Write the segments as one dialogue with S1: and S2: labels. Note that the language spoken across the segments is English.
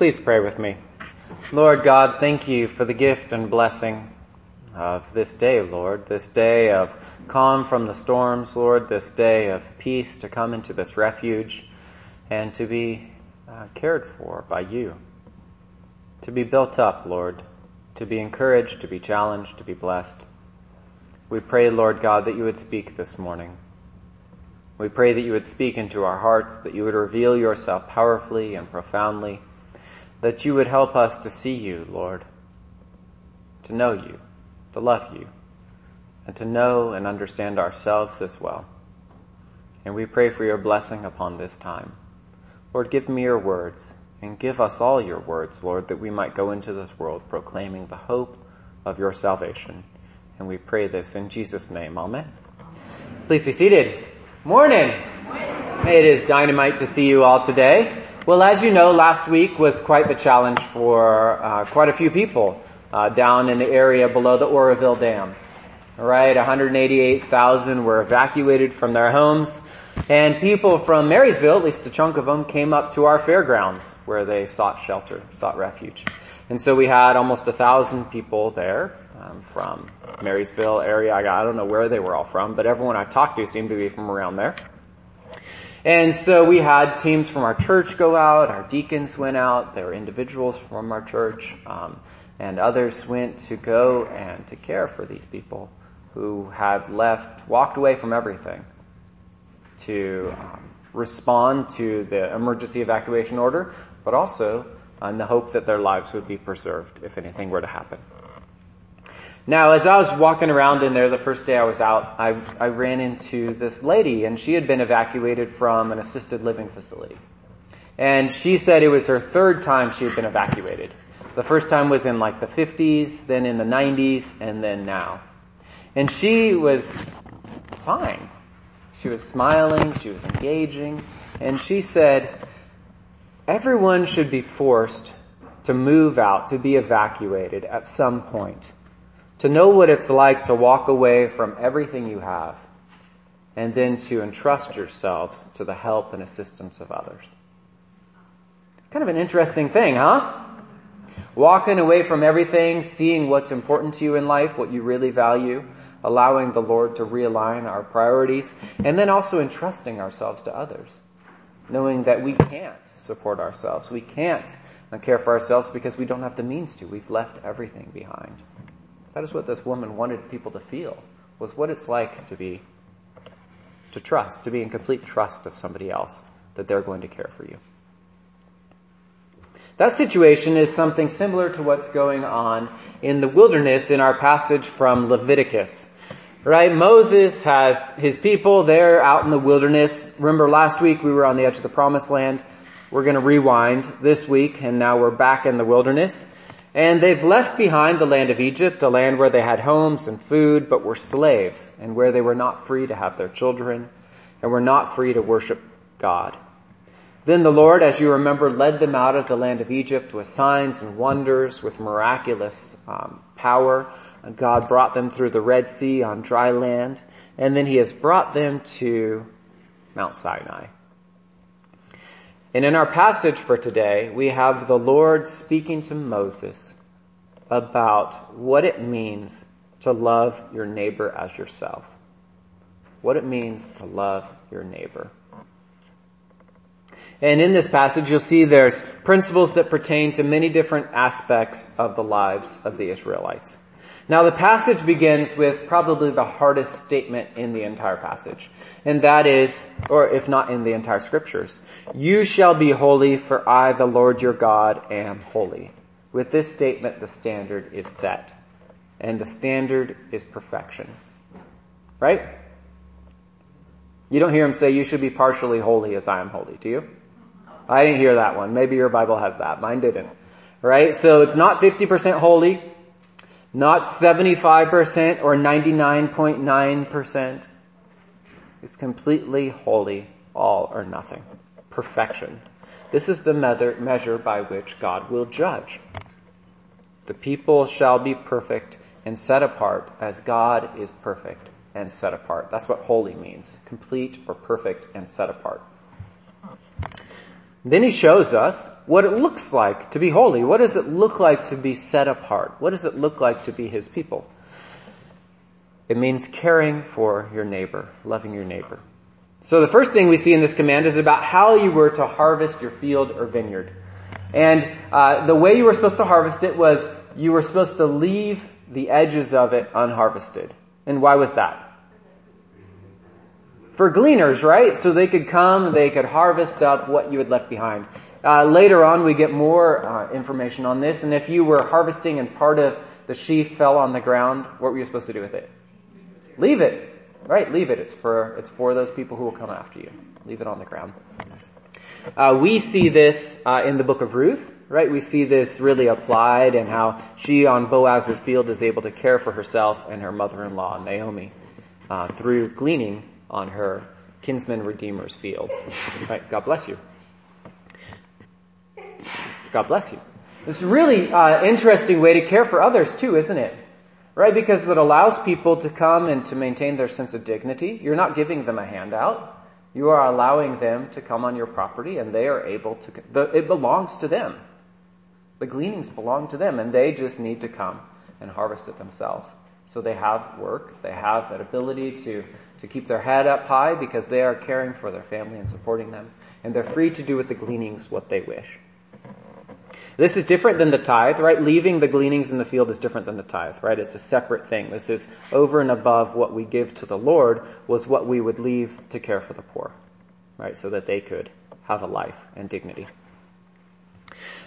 S1: Please pray with me. Lord God, thank you for the gift and blessing of this day, Lord, this day of calm from the storms, Lord, this day of peace to come into this refuge and to be uh, cared for by you, to be built up, Lord, to be encouraged, to be challenged, to be blessed. We pray, Lord God, that you would speak this morning. We pray that you would speak into our hearts, that you would reveal yourself powerfully and profoundly, that you would help us to see you, Lord, to know you, to love you, and to know and understand ourselves as well. And we pray for your blessing upon this time. Lord, give me your words and give us all your words, Lord, that we might go into this world proclaiming the hope of your salvation. And we pray this in Jesus' name. Amen. Please be seated. Morning. It is dynamite to see you all today. Well, as you know, last week was quite the challenge for uh, quite a few people uh, down in the area below the Oroville Dam. All right, 188,000 were evacuated from their homes. And people from Marysville, at least a chunk of them, came up to our fairgrounds where they sought shelter, sought refuge. And so we had almost a thousand people there um, from Marysville area. I, don't know where they were all from, but everyone I talked to seemed to be from around there. And so we had teams from our church go out. Our deacons went out. There were individuals from our church, um, and others went to go and to care for these people who had left, walked away from everything to um, respond to the emergency evacuation order, but also in the hope that their lives would be preserved if anything were to happen. Now, as I was walking around in there the first day I was out, I, I ran into this lady, and she had been evacuated from an assisted living facility. And she said it was her third time she had been evacuated. The first time was in like the 50s, then in the 90s, and then now. And she was fine. She was smiling, she was engaging, and she said, everyone should be forced to move out, to be evacuated at some point. To know what it's like to walk away from everything you have and then to entrust yourselves to the help and assistance of others. Kind of an interesting thing, huh? Walking away from everything, seeing what's important to you in life, what you really value, allowing the Lord to realign our priorities, and then also entrusting ourselves to others. Knowing that we can't support ourselves. We can't care for ourselves because we don't have the means to. We've left everything behind. That is what this woman wanted people to feel, was what it's like to be, to trust, to be in complete trust of somebody else, that they're going to care for you. That situation is something similar to what's going on in the wilderness in our passage from Leviticus. Right? Moses has his people there out in the wilderness. Remember last week we were on the edge of the promised land. We're to rewind this week and now we're back in the wilderness. And they've left behind the land of Egypt, a land where they had homes and food, but were slaves and where they were not free to have their children and were not free to worship God. Then the Lord, as you remember, led them out of the land of Egypt with signs and wonders, with miraculous um, power. God brought them through the Red Sea on dry land, and then He has brought them to Mount Sinai. And in our passage for today, we have the Lord speaking to Moses about what it means to love your neighbor as yourself. What it means to love your neighbor. And in this passage, you'll see there's principles that pertain to many different aspects of the lives of the Israelites. Now the passage begins with probably the hardest statement in the entire passage. And that is, or if not in the entire scriptures, you shall be holy for I, the Lord your God, am holy. With this statement, the standard is set. And the standard is perfection. Right? You don't hear him say, you should be partially holy as I am holy, do you? I didn't hear that one. Maybe your Bible has that. Mine didn't. Right? So it's not 50% holy, not 75% or 99.9%. It's completely holy, all or nothing. Perfection. This is the measure by which God will judge. The people shall be perfect and set apart as God is perfect and set apart. That's what holy means. Complete or perfect and set apart. Then he shows us what it looks like to be holy. What does it look like to be set apart? What does it look like to be his people? It means caring for your neighbor, loving your neighbor. So the first thing we see in this command is about how you were to harvest your field or vineyard. And uh, the way you were supposed to harvest it was you were supposed to leave the edges of it unharvested. And why was that? For gleaners, right? So they could come, they could harvest up what you had left behind. Uh, later on, we get more uh, information on this, and if you were harvesting and part of the sheaf fell on the ground, what were you supposed to do with it? Leave it, right? Leave it. It's for it's for those people who will come after you. Leave it on the ground. Uh, we see this uh, in the book of Ruth, right? We see this really applied and how she on Boaz's field is able to care for herself and her mother-in-law Naomi uh, through gleaning on her kinsman redeemer's fields. Right? God bless you. God bless you. It's a really uh, interesting way to care for others too, isn't it? Right? Because it allows people to come and to maintain their sense of dignity. You're not giving them a handout. You are allowing them to come on your property and they are able to, the, it belongs to them. The gleanings belong to them and they just need to come and harvest it themselves. So they have work, they have that ability to, to keep their head up high because they are caring for their family and supporting them. And they're free to do with the gleanings what they wish. This is different than the tithe, right? Leaving the gleanings in the field is different than the tithe, right? It's a separate thing. This is over and above what we give to the Lord was what we would leave to care for the poor, right? So that they could have a life and dignity.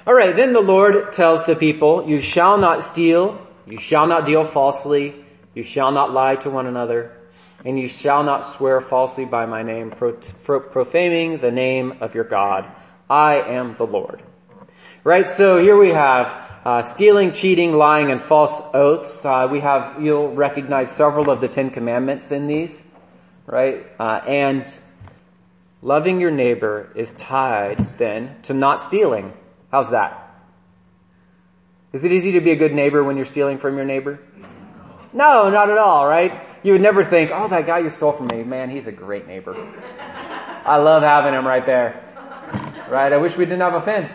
S1: Alright, then the Lord tells the people, you shall not steal, you shall not deal falsely. You shall not lie to one another. And you shall not swear falsely by my name, profaning the name of your God. I am the Lord. Right, so here we have uh, stealing, cheating, lying, and false oaths. Uh, we have, you'll recognize several of the Ten Commandments in these, right? Uh, and loving your neighbor is tied then to not stealing. How's that? Is it easy to be a good neighbor when you're stealing from your neighbor? No, not at all, right? You would never think, oh, that guy you stole from me, man, he's a great neighbor. I love having him right there. Right? I wish we didn't have a fence.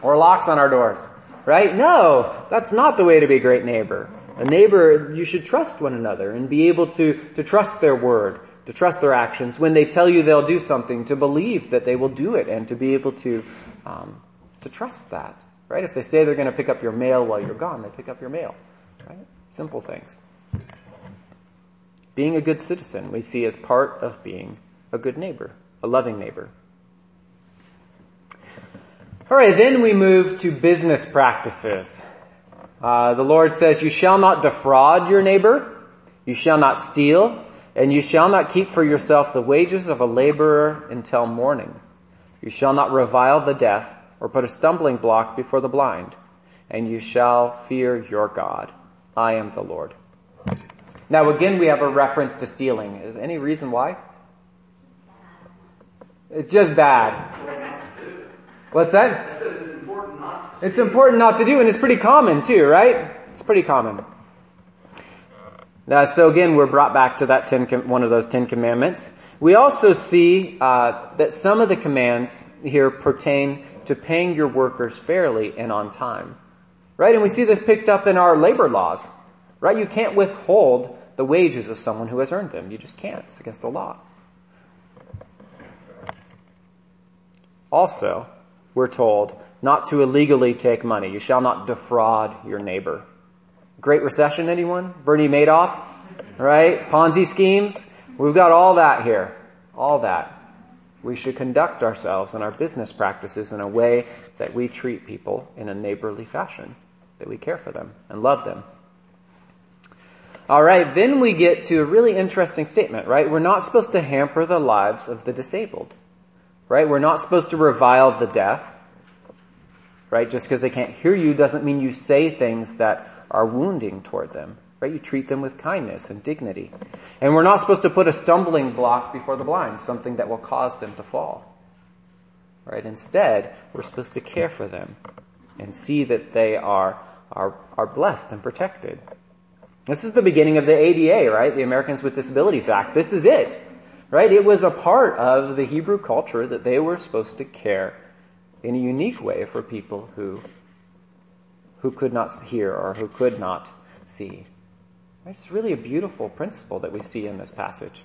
S1: Or locks on our doors. Right? No, that's not the way to be a great neighbor. A neighbor, you should trust one another and be able to, to trust their word, to trust their actions. When they tell you they'll do something, to believe that they will do it and to be able to, um, to trust that. Right? If they say they're going to pick up your mail while you're gone, they pick up your mail. Right? Simple things. Being a good citizen we see as part of being a good neighbor, a loving neighbor. Alright, then we move to business practices. Uh, the Lord says, you shall not defraud your neighbor, you shall not steal, and you shall not keep for yourself the wages of a laborer until morning. You shall not revile the deaf, or put a stumbling block before the blind, and you shall fear your God. I am the Lord. Now again we have a reference to stealing. Is any reason why? It's just bad. What's that?
S2: It's important not
S1: It's important not to do, and it's pretty common too, right? It's pretty common. Now, so again, we're brought back to that ten, one of those Ten Commandments. We also see uh, that some of the commands here pertain to paying your workers fairly and on time. Right? And we see this picked up in our labor laws. Right? You can't withhold the wages of someone who has earned them. You just can't. It's against the law. Also, we're told not to illegally take money. You shall not defraud your neighbor. Great Recession, anyone? Bernie Madoff? Right? Ponzi schemes? We've got all that here. All that. We should conduct ourselves and our business practices in a way that we treat people in a neighborly fashion, that we care for them and love them. Alright, then we get to a really interesting statement, right? We're not supposed to hamper the lives of the disabled. Right? We're not supposed to revile the deaf. Right? Just because they can't hear you doesn't mean you say things that are wounding toward them. You treat them with kindness and dignity. And we're not supposed to put a stumbling block before the blind, something that will cause them to fall. Right? Instead, we're supposed to care for them and see that they are, are, are blessed and protected. This is the beginning of the ADA, right? The Americans with Disabilities Act. This is it. Right? It was a part of the Hebrew culture that they were supposed to care in a unique way for people who, who could not hear or who could not see. It's really a beautiful principle that we see in this passage.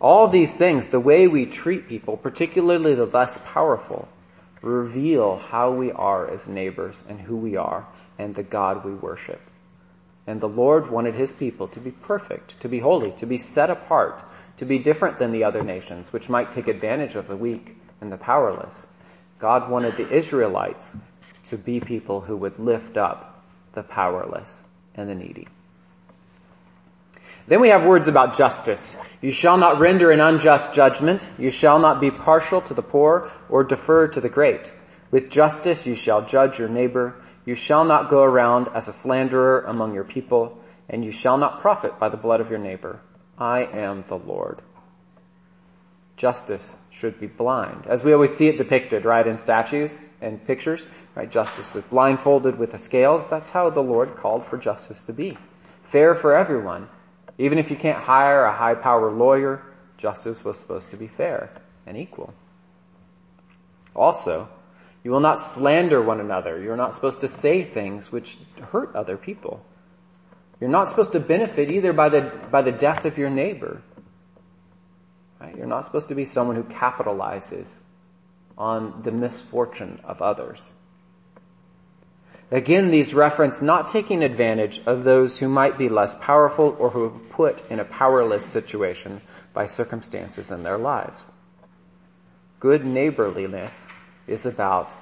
S1: All these things, the way we treat people, particularly the less powerful, reveal how we are as neighbors and who we are and the God we worship. And the Lord wanted his people to be perfect, to be holy, to be set apart, to be different than the other nations, which might take advantage of the weak and the powerless. God wanted the Israelites to be people who would lift up the powerless and the needy. Then we have words about justice. You shall not render an unjust judgment. You shall not be partial to the poor or defer to the great. With justice you shall judge your neighbor. You shall not go around as a slanderer among your people, and you shall not profit by the blood of your neighbor. I am the Lord. Justice should be blind, as we always see it depicted, right, in statues and pictures, right? Justice is blindfolded with the scales. That's how the Lord called for justice to be. Fair for everyone. Even if you can't hire a high power lawyer, justice was supposed to be fair and equal. Also, you will not slander one another. You're not supposed to say things which hurt other people. You're not supposed to benefit either by the, by the death of your neighbor. Right? You're not supposed to be someone who capitalizes on the misfortune of others. Again, these reference not taking advantage of those who might be less powerful or who are put in a powerless situation by circumstances in their lives. Good neighborliness is about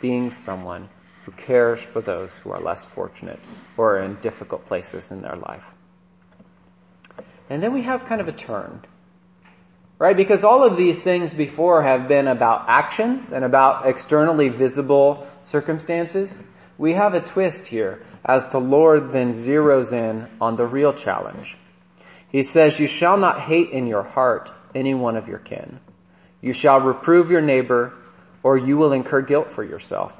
S1: being someone who cares for those who are less fortunate or in difficult places in their life. And then we have kind of a turn. Right? Because all of these things before have been about actions and about externally visible circumstances. We have a twist here as the Lord then zeroes in on the real challenge. He says, you shall not hate in your heart any one of your kin. You shall reprove your neighbor or you will incur guilt for yourself.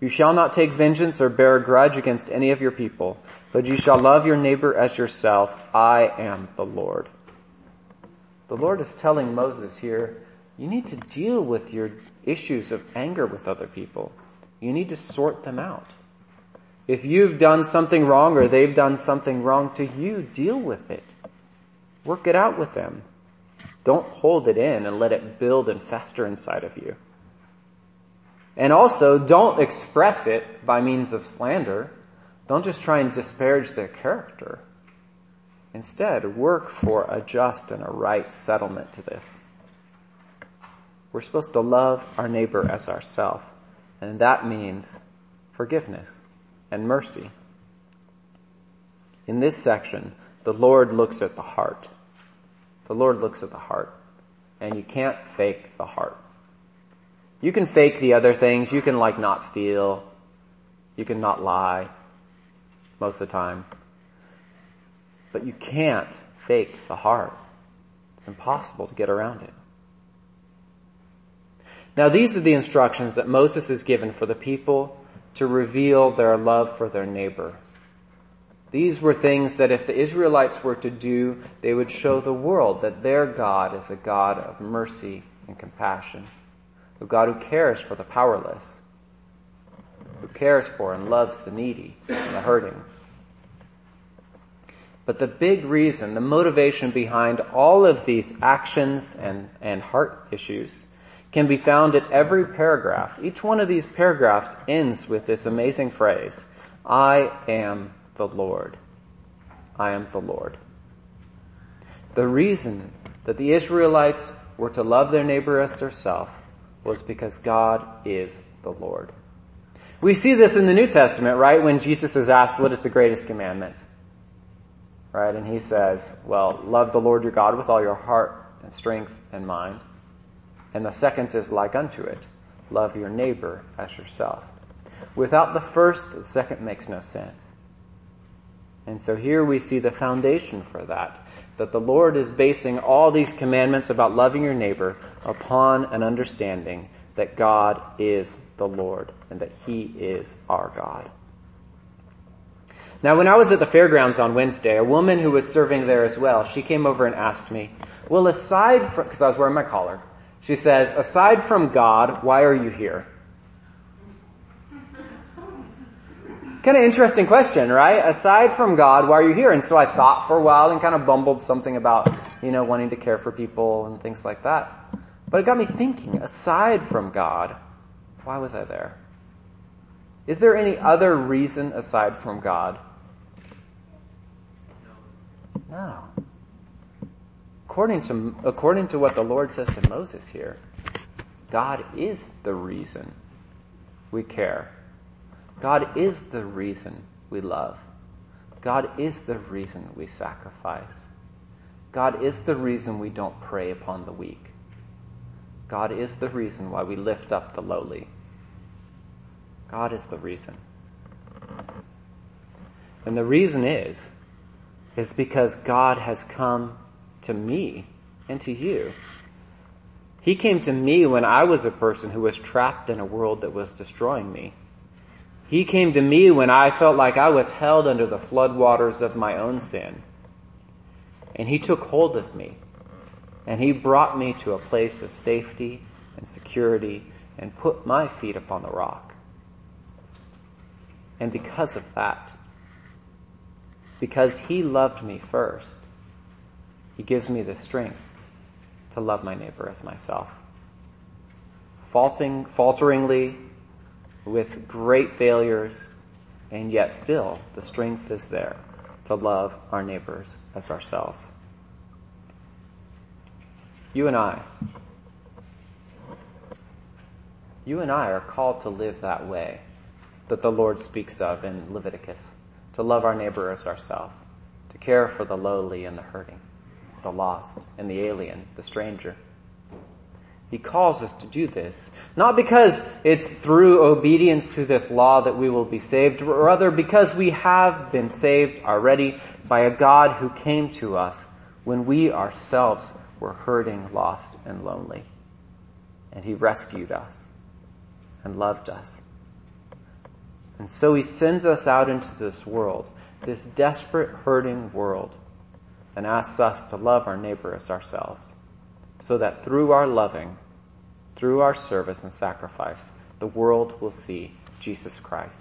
S1: You shall not take vengeance or bear a grudge against any of your people, but you shall love your neighbor as yourself. I am the Lord. The Lord is telling Moses here, you need to deal with your issues of anger with other people. You need to sort them out. If you've done something wrong or they've done something wrong to you, deal with it. Work it out with them. Don't hold it in and let it build and fester inside of you. And also, don't express it by means of slander. Don't just try and disparage their character. Instead, work for a just and a right settlement to this. We're supposed to love our neighbor as ourself, and that means forgiveness and mercy. In this section, the Lord looks at the heart. The Lord looks at the heart, and you can't fake the heart. You can fake the other things. You can like not steal. You can not lie most of the time. But you can't fake the heart. It's impossible to get around it. Now these are the instructions that Moses is given for the people to reveal their love for their neighbor. These were things that if the Israelites were to do, they would show the world that their God is a God of mercy and compassion a God who cares for the powerless, who cares for and loves the needy and the hurting. But the big reason, the motivation behind all of these actions and, and heart issues can be found at every paragraph. Each one of these paragraphs ends with this amazing phrase, I am the Lord. I am the Lord. The reason that the Israelites were to love their neighbor as themselves was because God is the Lord. We see this in the New Testament, right? When Jesus is asked, what is the greatest commandment? Right? And he says, well, love the Lord your God with all your heart and strength and mind. And the second is like unto it. Love your neighbor as yourself. Without the first, the second makes no sense. And so here we see the foundation for that that the Lord is basing all these commandments about loving your neighbor upon an understanding that God is the Lord and that He is our God. Now when I was at the fairgrounds on Wednesday, a woman who was serving there as well, she came over and asked me, well aside from, cause I was wearing my collar, she says, aside from God, why are you here? Kind of interesting question, right? Aside from God, why are you here? And so I thought for a while and kind of bumbled something about, you know, wanting to care for people and things like that. But it got me thinking, aside from God, why was I there? Is there any other reason aside from God? No. According to, according to what the Lord says to Moses here, God is the reason we care. God is the reason we love. God is the reason we sacrifice. God is the reason we don't prey upon the weak. God is the reason why we lift up the lowly. God is the reason. And the reason is, is because God has come to me and to you. He came to me when I was a person who was trapped in a world that was destroying me. He came to me when I felt like I was held under the floodwaters of my own sin. And He took hold of me. And He brought me to a place of safety and security and put my feet upon the rock. And because of that, because He loved me first, He gives me the strength to love my neighbor as myself. Faulting, falteringly, with great failures, and yet still the strength is there to love our neighbors as ourselves. You and I, you and I are called to live that way that the Lord speaks of in Leviticus, to love our neighbor as ourselves, to care for the lowly and the hurting, the lost and the alien, the stranger. He calls us to do this. Not because it's through obedience to this law that we will be saved, rather because we have been saved already by a God who came to us when we ourselves were hurting, lost, and lonely. And He rescued us and loved us. And so He sends us out into this world, this desperate, hurting world, and asks us to love our neighbor as ourselves so that through our loving, through our service and sacrifice, the world will see Jesus Christ.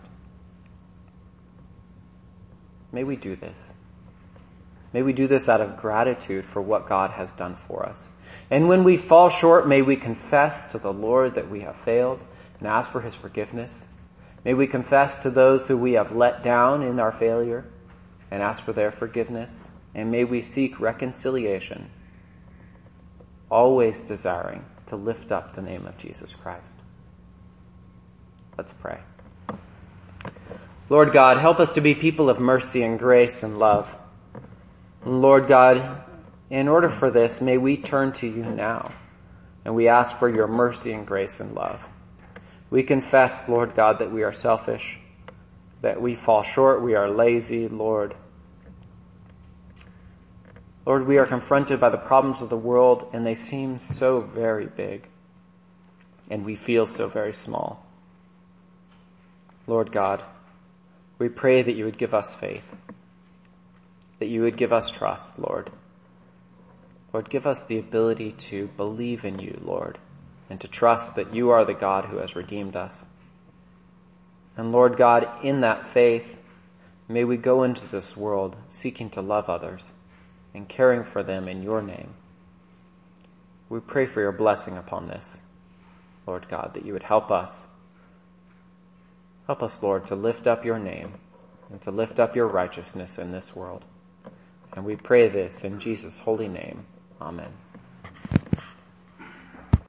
S1: May we do this. May we do this out of gratitude for what God has done for us. And when we fall short, may we confess to the Lord that we have failed and ask for His forgiveness. May we confess to those who we have let down in our failure and ask for their forgiveness. And may we seek reconciliation always desiring to lift up the name of Jesus Christ. Let's pray. Lord God, help us to be people of mercy and grace and love. Lord God, in order for this, may we turn to you now and we ask for your mercy and grace and love. We confess, Lord God, that we are selfish, that we fall short, we are lazy, Lord. Lord, we are confronted by the problems of the world and they seem so very big and we feel so very small. Lord God, we pray that you would give us faith, that you would give us trust, Lord. Lord, give us the ability to believe in you, Lord, and to trust that you are the God who has redeemed us. And Lord God, in that faith, may we go into this world seeking to love others and caring for them in your name. We pray for your blessing upon this, Lord God, that you would help us. Help us, Lord, to lift up your name and to lift up your righteousness in this world. And we pray this in Jesus' holy name. Amen.